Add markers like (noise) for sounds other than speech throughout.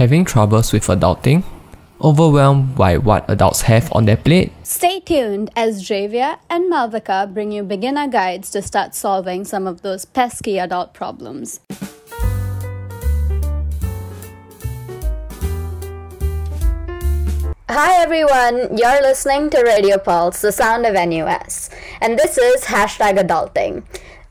Having troubles with adulting? Overwhelmed by what adults have on their plate? Stay tuned as Javia and Malvika bring you beginner guides to start solving some of those pesky adult problems. Hi everyone, you're listening to Radio Pulse, the sound of NUS, and this is hashtag adulting.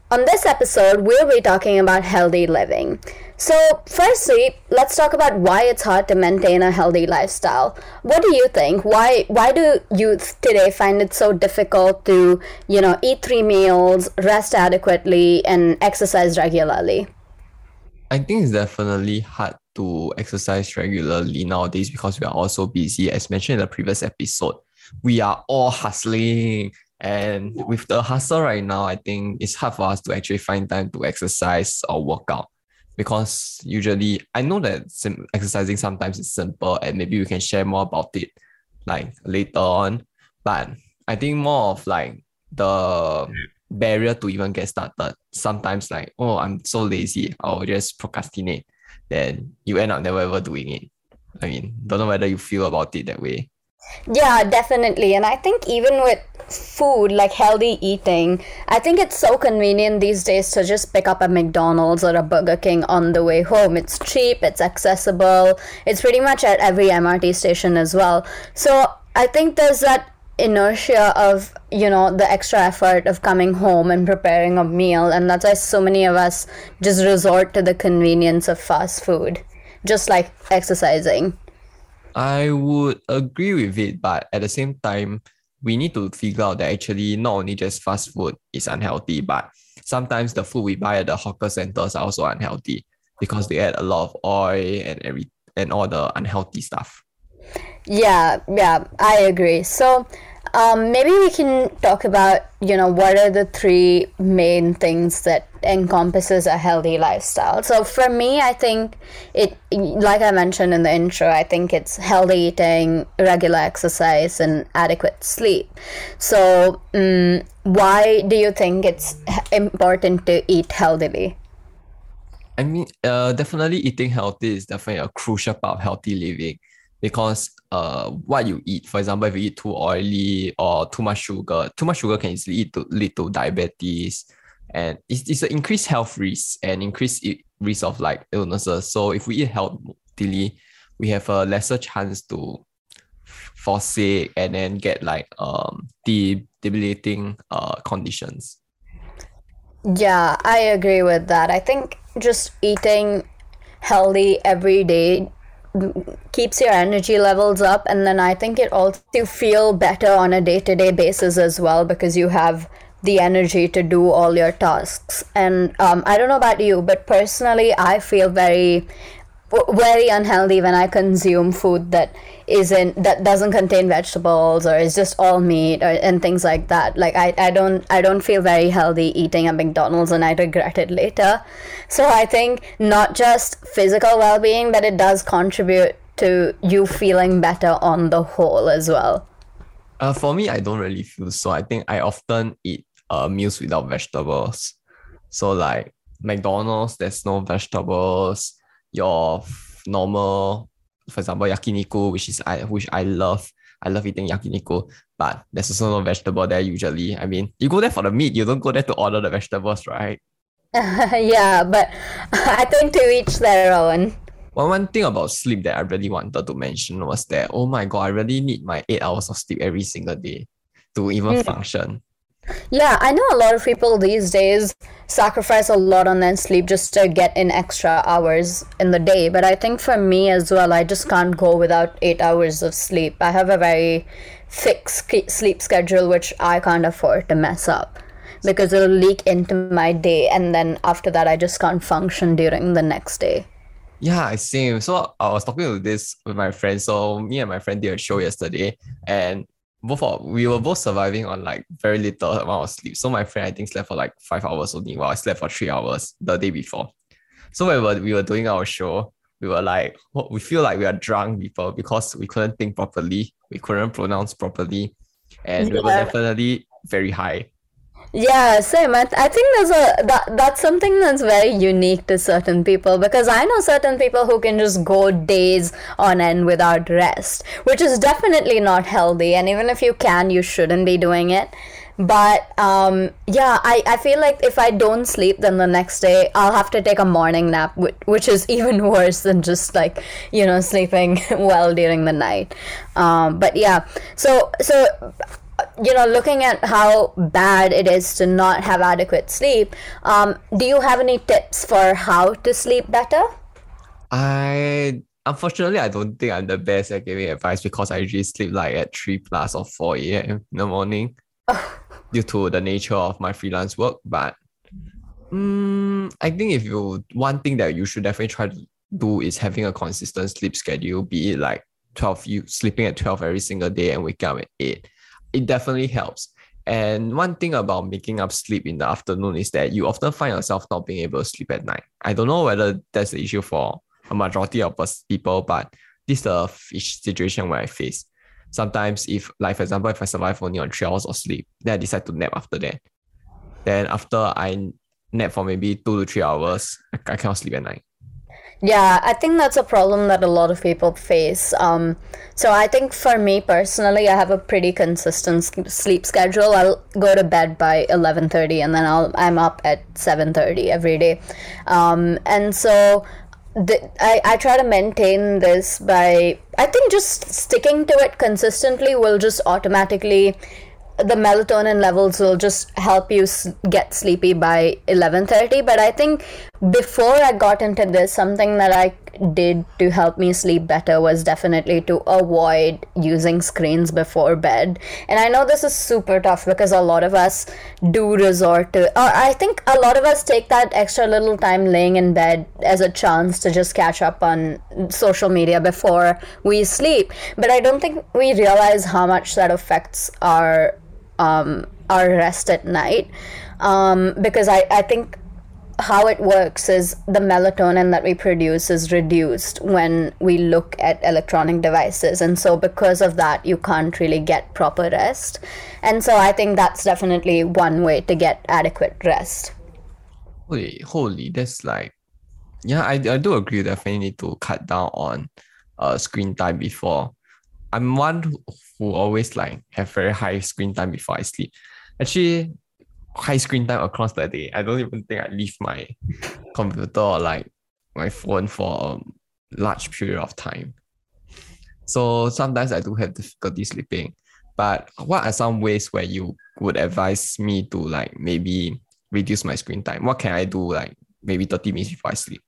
On this episode, we'll be talking about healthy living. So, firstly, let's talk about why it's hard to maintain a healthy lifestyle. What do you think? Why why do youth today find it so difficult to, you know, eat three meals, rest adequately, and exercise regularly? I think it's definitely hard to exercise regularly nowadays because we are all so busy. As mentioned in the previous episode, we are all hustling and with the hustle right now, I think it's hard for us to actually find time to exercise or work out because usually I know that sim- exercising sometimes is simple and maybe we can share more about it like later on. But I think more of like the barrier to even get started. Sometimes like, oh, I'm so lazy, I'll just procrastinate. Then you end up never ever doing it. I mean, don't know whether you feel about it that way. Yeah, definitely. And I think even with food, like healthy eating, I think it's so convenient these days to just pick up a McDonald's or a Burger King on the way home. It's cheap, it's accessible, it's pretty much at every MRT station as well. So I think there's that inertia of you know the extra effort of coming home and preparing a meal and that's why so many of us just resort to the convenience of fast food just like exercising I would agree with it, but at the same time, we need to figure out that actually not only just fast food is unhealthy, but sometimes the food we buy at the hawker centers are also unhealthy because they add a lot of oil and every and all the unhealthy stuff. Yeah, yeah, I agree. So um, maybe we can talk about you know what are the three main things that encompasses a healthy lifestyle. So for me i think it like i mentioned in the intro i think it's healthy eating regular exercise and adequate sleep. So um, why do you think it's important to eat healthily? I mean uh, definitely eating healthy is definitely a crucial part of healthy living because uh what you eat. For example, if you eat too oily or too much sugar, too much sugar can easily lead to, lead to diabetes, and it's, it's an increased health risk and increased risk of like illnesses. So if we eat healthily, we have a lesser chance to fall sick and then get like um debilitating uh conditions. Yeah, I agree with that. I think just eating healthy every day keeps your energy levels up and then i think it also you feel better on a day-to-day basis as well because you have the energy to do all your tasks. And um, i don't know about you but personally i feel very very unhealthy when I consume food that isn't that doesn't contain vegetables or is just all meat or and things like that. Like I, I don't I don't feel very healthy eating at McDonald's and I regret it later. So I think not just physical well being, but it does contribute to you feeling better on the whole as well. Uh, for me, I don't really feel so. I think I often eat uh, meals without vegetables. So like McDonald's, there's no vegetables your normal, for example, yakiniku, which is I which I love. I love eating yakiniku, but there's also no vegetable there usually. I mean, you go there for the meat, you don't go there to order the vegetables, right? (laughs) yeah, but (laughs) I think to each their own. One, one thing about sleep that I really wanted to mention was that, oh my God, I really need my eight hours of sleep every single day to even mm. function. Yeah, I know a lot of people these days sacrifice a lot on their sleep just to get in extra hours in the day. But I think for me as well, I just can't go without eight hours of sleep. I have a very fixed sleep schedule, which I can't afford to mess up because it'll leak into my day. And then after that, I just can't function during the next day. Yeah, same. So I was talking to this with my friend. So me and my friend did a show yesterday, and both of, we were both surviving on like very little amount of sleep. So my friend I think slept for like five hours only, while I slept for three hours the day before. So when we were, we were doing our show, we were like, we feel like we are drunk people because we couldn't think properly, we couldn't pronounce properly, and yeah. we were definitely very high. Yeah, same. I, th- I think there's a that that's something that's very unique to certain people because I know certain people who can just go days on end without rest, which is definitely not healthy. And even if you can, you shouldn't be doing it. But um, yeah, I, I feel like if I don't sleep, then the next day I'll have to take a morning nap, which, which is (laughs) even worse than just like you know sleeping (laughs) well during the night. Um, but yeah, so so you know, looking at how bad it is to not have adequate sleep, um, do you have any tips for how to sleep better? I unfortunately I don't think I'm the best at giving advice because I usually sleep like at three plus or four a.m. in the morning (laughs) due to the nature of my freelance work. But um, I think if you one thing that you should definitely try to do is having a consistent sleep schedule, be it like 12 you sleeping at 12 every single day and waking up at 8 it definitely helps. And one thing about making up sleep in the afternoon is that you often find yourself not being able to sleep at night. I don't know whether that's the issue for a majority of us people, but this is a situation where I face. Sometimes, if, like, for example, if I survive only on three hours of sleep, then I decide to nap after that. Then, after I nap for maybe two to three hours, I, I cannot sleep at night. Yeah, I think that's a problem that a lot of people face. Um, so I think for me personally, I have a pretty consistent sleep schedule. I'll go to bed by eleven thirty, and then I'll I'm up at seven thirty every day. Um, and so the, I, I try to maintain this by I think just sticking to it consistently will just automatically the melatonin levels will just help you get sleepy by 11:30 but i think before i got into this something that i did to help me sleep better was definitely to avoid using screens before bed. And i know this is super tough because a lot of us do resort to or i think a lot of us take that extra little time laying in bed as a chance to just catch up on social media before we sleep. But i don't think we realize how much that affects our um, our rest at night. Um, because I, I think how it works is the melatonin that we produce is reduced when we look at electronic devices. And so because of that you can't really get proper rest. And so i think that's definitely one way to get adequate rest. Holy holy that's like yeah i, I do agree definitely need to cut down on uh screen time before. I'm one who always like have very high screen time before I sleep. Actually, high screen time across the day. I don't even think I leave my computer or like my phone for a large period of time. So sometimes I do have difficulty sleeping. But what are some ways where you would advise me to like maybe reduce my screen time? What can I do like maybe 30 minutes before I sleep?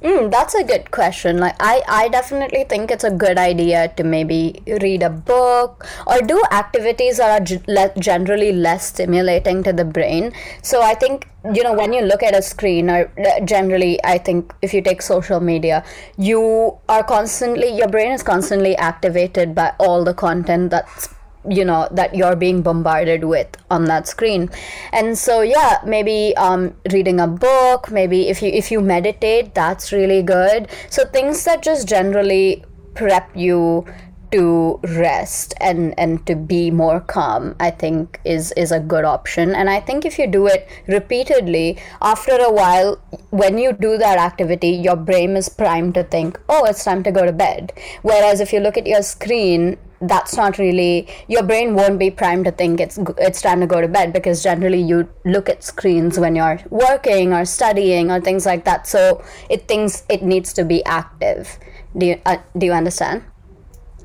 Mm, that's a good question. Like I, I definitely think it's a good idea to maybe read a book or do activities that are g- le- generally less stimulating to the brain. So I think you know when you look at a screen or uh, generally I think if you take social media, you are constantly your brain is constantly activated by all the content that's you know that you're being bombarded with on that screen. And so yeah maybe um, reading a book maybe if you if you meditate that's really good. So things that just generally prep you to rest and and to be more calm i think is is a good option. And i think if you do it repeatedly after a while when you do that activity your brain is primed to think oh it's time to go to bed. Whereas if you look at your screen that's not really your brain won't be primed to think it's it's time to go to bed because generally you look at screens when you're working or studying or things like that. So it thinks it needs to be active. Do you uh, do you understand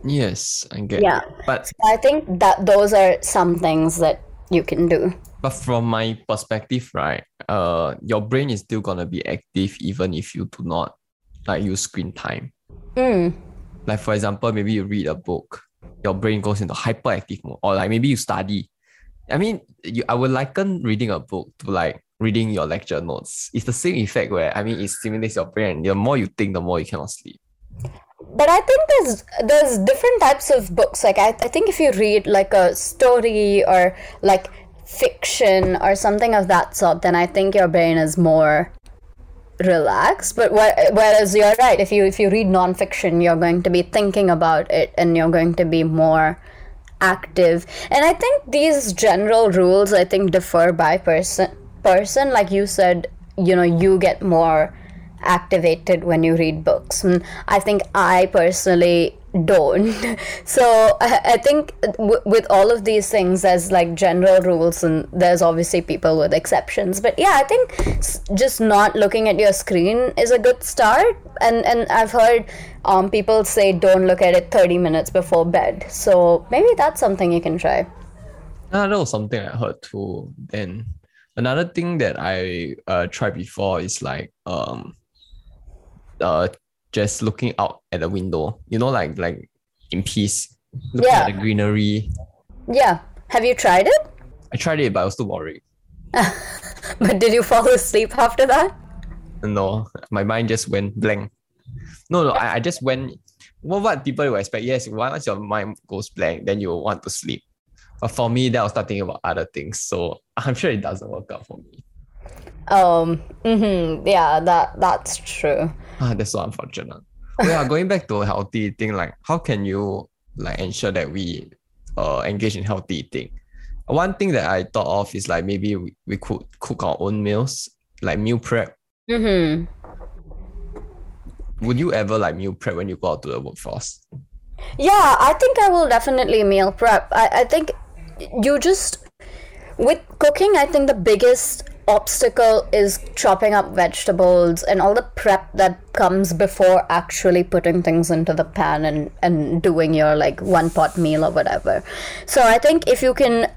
yes i get yeah it. but i think that those are some things that you can do but from my perspective right uh your brain is still gonna be active even if you do not like use screen time mm. like for example maybe you read a book your brain goes into hyperactive mode, or like maybe you study. I mean, you, I would liken reading a book to like reading your lecture notes. It's the same effect where I mean it stimulates your brain. The more you think, the more you cannot sleep. But I think there's there's different types of books. Like I, I think if you read like a story or like fiction or something of that sort, then I think your brain is more relaxed. but whereas you're right if you if you read nonfiction you're going to be thinking about it and you're going to be more active. And I think these general rules I think differ by person person. Like you said, you know, you get more activated when you read books. And I think I personally don't. (laughs) So I, think with all of these things, there's like general rules, and there's obviously people with exceptions. But yeah, I think just not looking at your screen is a good start. And and I've heard um, people say don't look at it 30 minutes before bed. So maybe that's something you can try. Ah, that was something I heard too. Then another thing that I uh tried before is like um uh just looking out at the window. You know, like like in peace, looking Yeah. at the greenery. Yeah. Have you tried it? I tried it, but I was too boring. (laughs) But did you fall asleep after that? No, my mind just went blank. No, no, I, I just went. What what people will expect? Yes, once your mind goes blank, then you want to sleep. But for me, that was starting about other things. So (laughs) I'm sure it doesn't work out for me. Um. hmm yeah. That that's true. Ah, that's so unfortunate. Yeah, going back to healthy eating, like how can you like ensure that we uh engage in healthy eating? One thing that I thought of is like maybe we, we could cook our own meals, like meal prep. Hmm. Would you ever like meal prep when you go out to the workforce? Yeah, I think I will definitely meal prep. I, I think you just with cooking, I think the biggest obstacle is chopping up vegetables and all the prep that comes before actually putting things into the pan and, and doing your like one pot meal or whatever. So I think if you can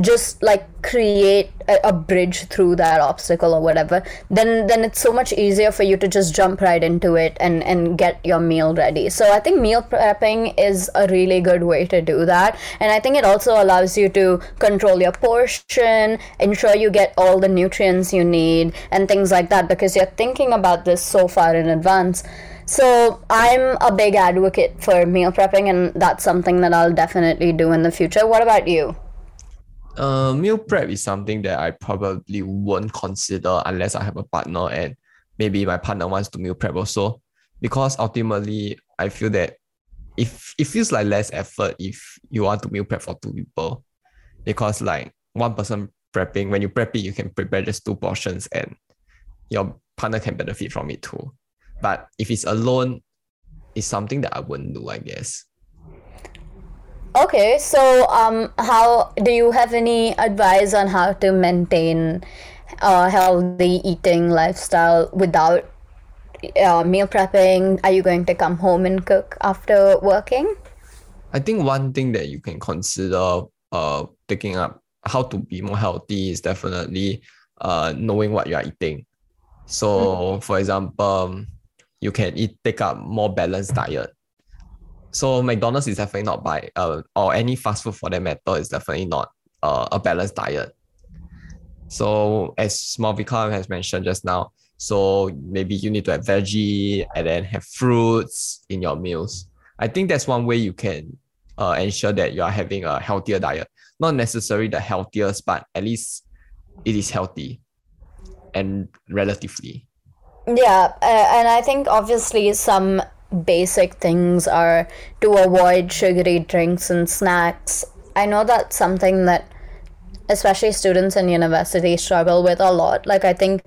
just like create a, a bridge through that obstacle or whatever then then it's so much easier for you to just jump right into it and and get your meal ready so i think meal prepping is a really good way to do that and i think it also allows you to control your portion ensure you get all the nutrients you need and things like that because you're thinking about this so far in advance so I'm a big advocate for meal prepping, and that's something that I'll definitely do in the future. What about you? Uh, meal prep is something that I probably won't consider unless I have a partner and maybe my partner wants to meal prep also. Because ultimately, I feel that if it feels like less effort if you want to meal prep for two people, because like one person prepping, when you prep it, you can prepare just two portions and your partner can benefit from it too. But if it's alone, it's something that I wouldn't do, I guess. Okay, so um, how do you have any advice on how to maintain a healthy eating lifestyle without uh, meal prepping? Are you going to come home and cook after working? I think one thing that you can consider uh taking up how to be more healthy is definitely uh knowing what you are eating. So for example, you can eat take up more balanced diet. So McDonald's is definitely not by uh or any fast food for that matter is definitely not uh, a balanced diet. So as Malvika has mentioned just now, so maybe you need to have veggie and then have fruits in your meals. I think that's one way you can uh, ensure that you are having a healthier diet. Not necessarily the healthiest, but at least it is healthy and relatively. Yeah, uh, and I think obviously some basic things are to avoid sugary drinks and snacks. I know that's something that especially students in university struggle with a lot. Like I think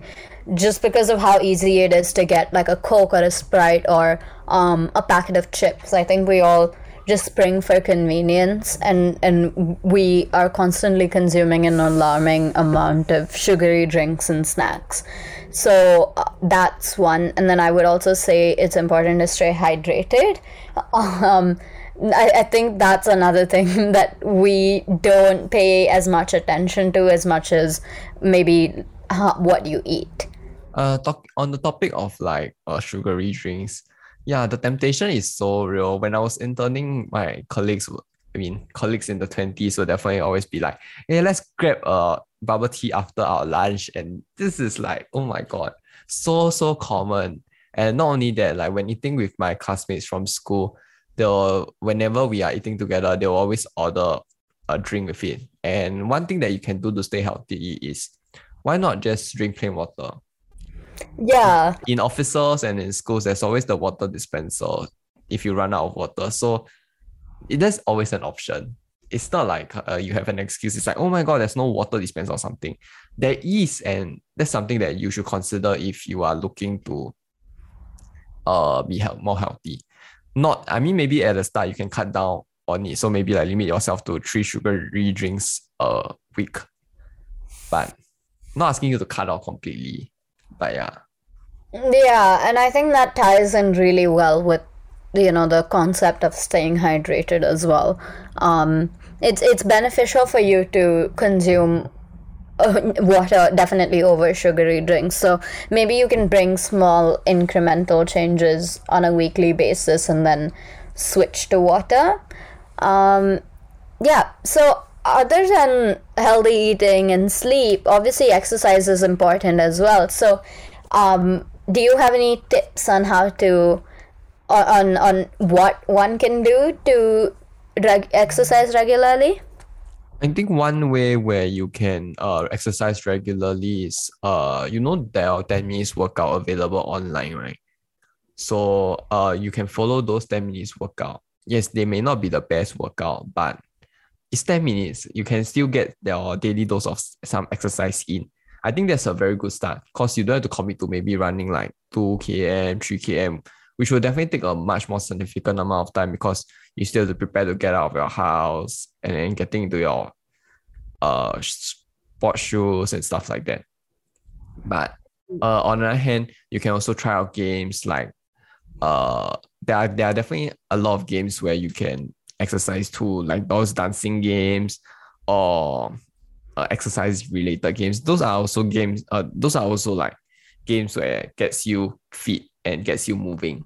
just because of how easy it is to get like a Coke or a Sprite or um, a packet of chips, I think we all just spring for convenience and and we are constantly consuming an alarming amount of sugary drinks and snacks. So uh, that's one. And then i would also say it's important to stay hydrated. (laughs) Um I, I think that's another thing (laughs) that we don't pay as much attention to as much as maybe uh, what you eat. Uh, talk on the topic of like uh, sugary drinks. Yeah, the temptation is so real. When I was interning, my colleagues, I mean, colleagues in the twenties will definitely always be like, "Hey, let's grab a bubble tea after our lunch." And this is like, oh my god, so so common. And not only that, like when eating with my classmates from school, they'll whenever we are eating together, they'll always order a drink with it. And one thing that you can do to stay healthy is why not just drink plain water? Yeah in offices and in schools, there's always the water dispenser if you run out of water. So it, that's always an option. it's not like uh, you have an excuse. It's like, oh my god, there's no water dispenser or something. There is, and that's something that you should consider if you are looking to uh be health, more healthy. Not, I mean, maybe at the start you can cut down on it. So maybe like limit yourself to three sugary drinks a week. But not asking you to cut out completely. But yeah. Yeah, and I think that ties in really well with you know the concept of staying hydrated as well. Um, it's it's beneficial for you to consume uh, water definitely over sugary drinks. So maybe you can bring small incremental changes on a weekly basis and then switch to water. Um, yeah. So other than healthy eating and sleep, obviously exercise is important as well. So, um, do you have any tips on how to on on what one can do to reg- exercise regularly? I think one way where you can uh exercise regularly is uh you know there are 10 minutes workout available online, right? So uh you can follow those 10 minutes workout. Yes, they may not be the best workout, but it's 10 minutes. You can still get your daily dose of some exercise in. I think that's a very good start because you don't have to commit to maybe running like 2 km, 3 km, which will definitely take a much more significant amount of time because you still have to prepare to get out of your house and then getting into your uh sport shoes and stuff like that. But uh, on the other hand, you can also try out games like uh there are there are definitely a lot of games where you can exercise too, like those dancing games or uh, exercise related games. Those are also games. Uh, those are also like games where it gets you fit and gets you moving.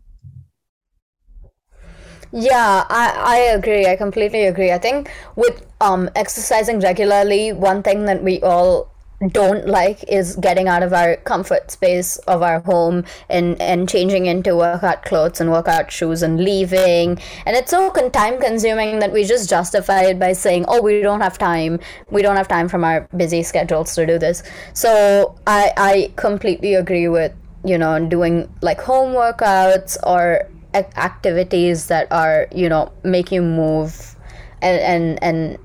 Yeah, I, I agree. I completely agree. I think with um exercising regularly, one thing that we all don't like is getting out of our comfort space of our home and and changing into workout clothes and workout shoes and leaving. And it's so con- time consuming that we just justify it by saying oh we don't have time. We don't have time from our busy schedules to do this. So i i completely agree with you know doing like home workouts or activities that are you know make you move and and and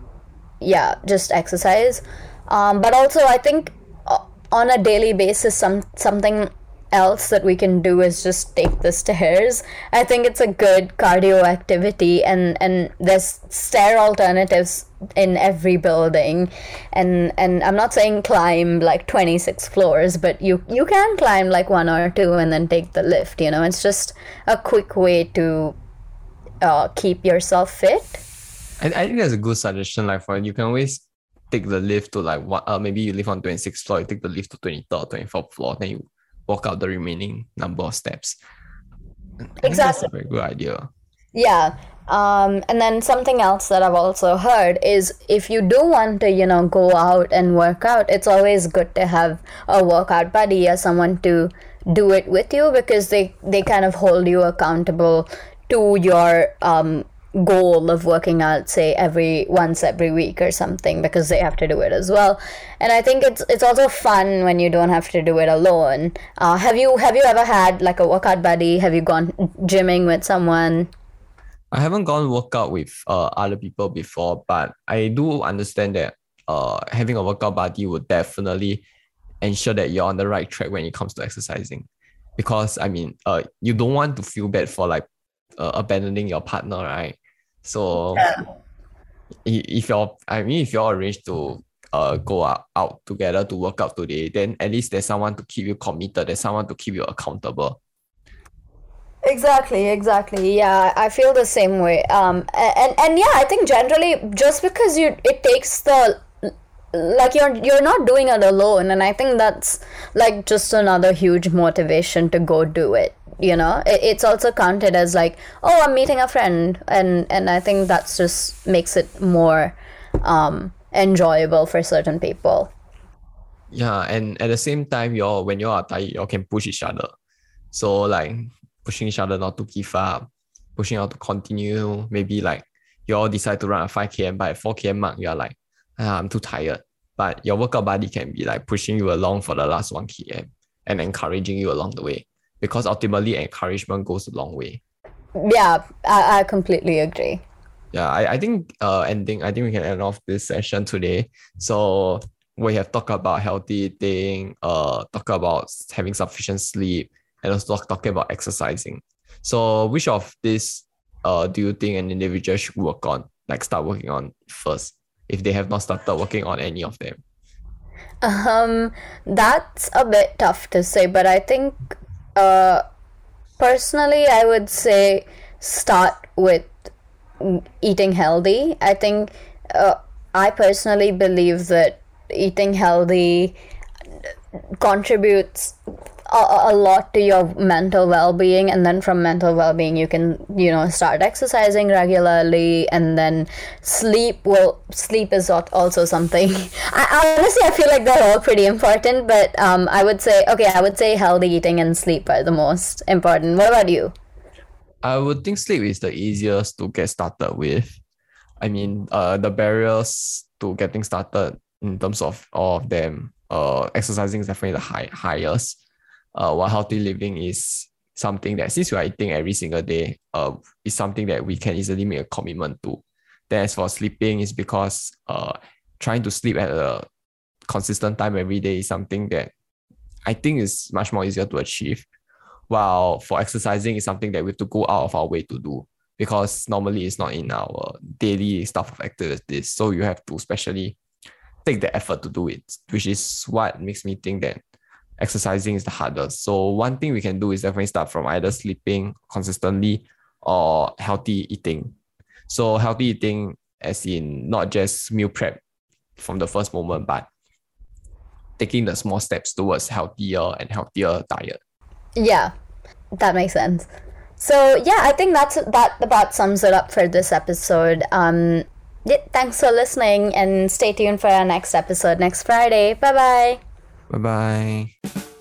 yeah just exercise um, but also, I think uh, on a daily basis, some something else that we can do is just take the stairs. I think it's a good cardio activity, and and there's stair alternatives in every building, and and I'm not saying climb like 26 floors, but you you can climb like one or two and then take the lift. You know, it's just a quick way to uh, keep yourself fit. I, I think that's a good suggestion. Like for you can always take the lift to like what uh, maybe you live on 26th floor, you take the lift to 23rd, 24th floor, then you walk out the remaining number of steps. Exactly. That's a very good idea. Yeah. Um, and then something else that I've also heard is if you do want to, you know, go out and work out, it's always good to have a workout buddy or someone to do it with you because they, they kind of hold you accountable to your um, goal of working out say every once every week or something because they have to do it as well. And i think it's it's also fun when you don't have to do it alone. Uh, have you have you ever had like a workout buddy? Have you gone gymming with someone? I haven't gone workout with uh, other people before but i do understand that uh, having a workout buddy would definitely ensure that you're on the right track when it comes to exercising. Because i mean uh, you don't want to feel bad for like uh, abandoning your partner, right? So yeah. if you're, I mean, if you're arranged to uh go out, out together to work out today, then at least there's someone to keep you committed. There's someone to keep you accountable. Exactly, exactly. Yeah, I feel the same way. Um, and and yeah, I think generally just because you it takes the like you're you're not doing it alone, and I think that's like just another huge motivation to go do it you know? It, it's also counted as like oh i'm meeting a friend. And and i think that's just makes it more um enjoyable for certain people. Yeah and at the same time y'all when y'all are tired y'all can push each other. So like pushing each other not to give up pushing out to continue maybe like you all decide to run a 5 km at 4 km mark you're like ah, i'm too tired. But your workout buddy can be like pushing you along for the last 1 km and encouraging you along the way because ultimately encouragement goes a long way. Yeah, I, I completely agree. yeah, I, I think uh ending, I think we can end off this session today. So we have talked about healthy eating, uh talk about having sufficient sleep, and also talk, talking about exercising. So which of these uh do you think an individual should work on? Like start working on first if they have not started working on any of them? Um, that's a bit tough to say, but I think, uh, personally, I would say start with eating healthy. I think, uh, I personally believe that eating healthy contributes a, a lot to your mental well-being and then from mental well-being you can you know start exercising regularly and then sleep will sleep is also something. (laughs) I, honestly i feel like they're all pretty important but um, i would say okay i would say healthy eating and sleep are the most important. What about you? I would think sleep is the easiest to get started with. I mean uh, the barriers to getting started in terms of all of them uh, exercising is definitely the high, highest uh, while healthy living is something that since we are eating every single day, uh, is something that we can easily make a commitment to. Then as for sleeping, is because uh, trying to sleep at a consistent time every day is something that I think is much more easier to achieve. While for exercising is something that we have to go out of our way to do because normally it's not in our daily stuff of activities. So you have to especially take the effort to do it, which is what makes me think that exercising is the hardest. So one thing we can do is definitely start from either sleeping consistently or healthy eating. So healthy eating as in not just meal prep from the first moment, but taking the small steps towards healthier and healthier diet. Yeah, that makes sense. So yeah, I think that's that about sums it up for this episode. Um, yeah, thanks for listening and stay tuned for our next episode next Friday. Bye bye. Bye bye.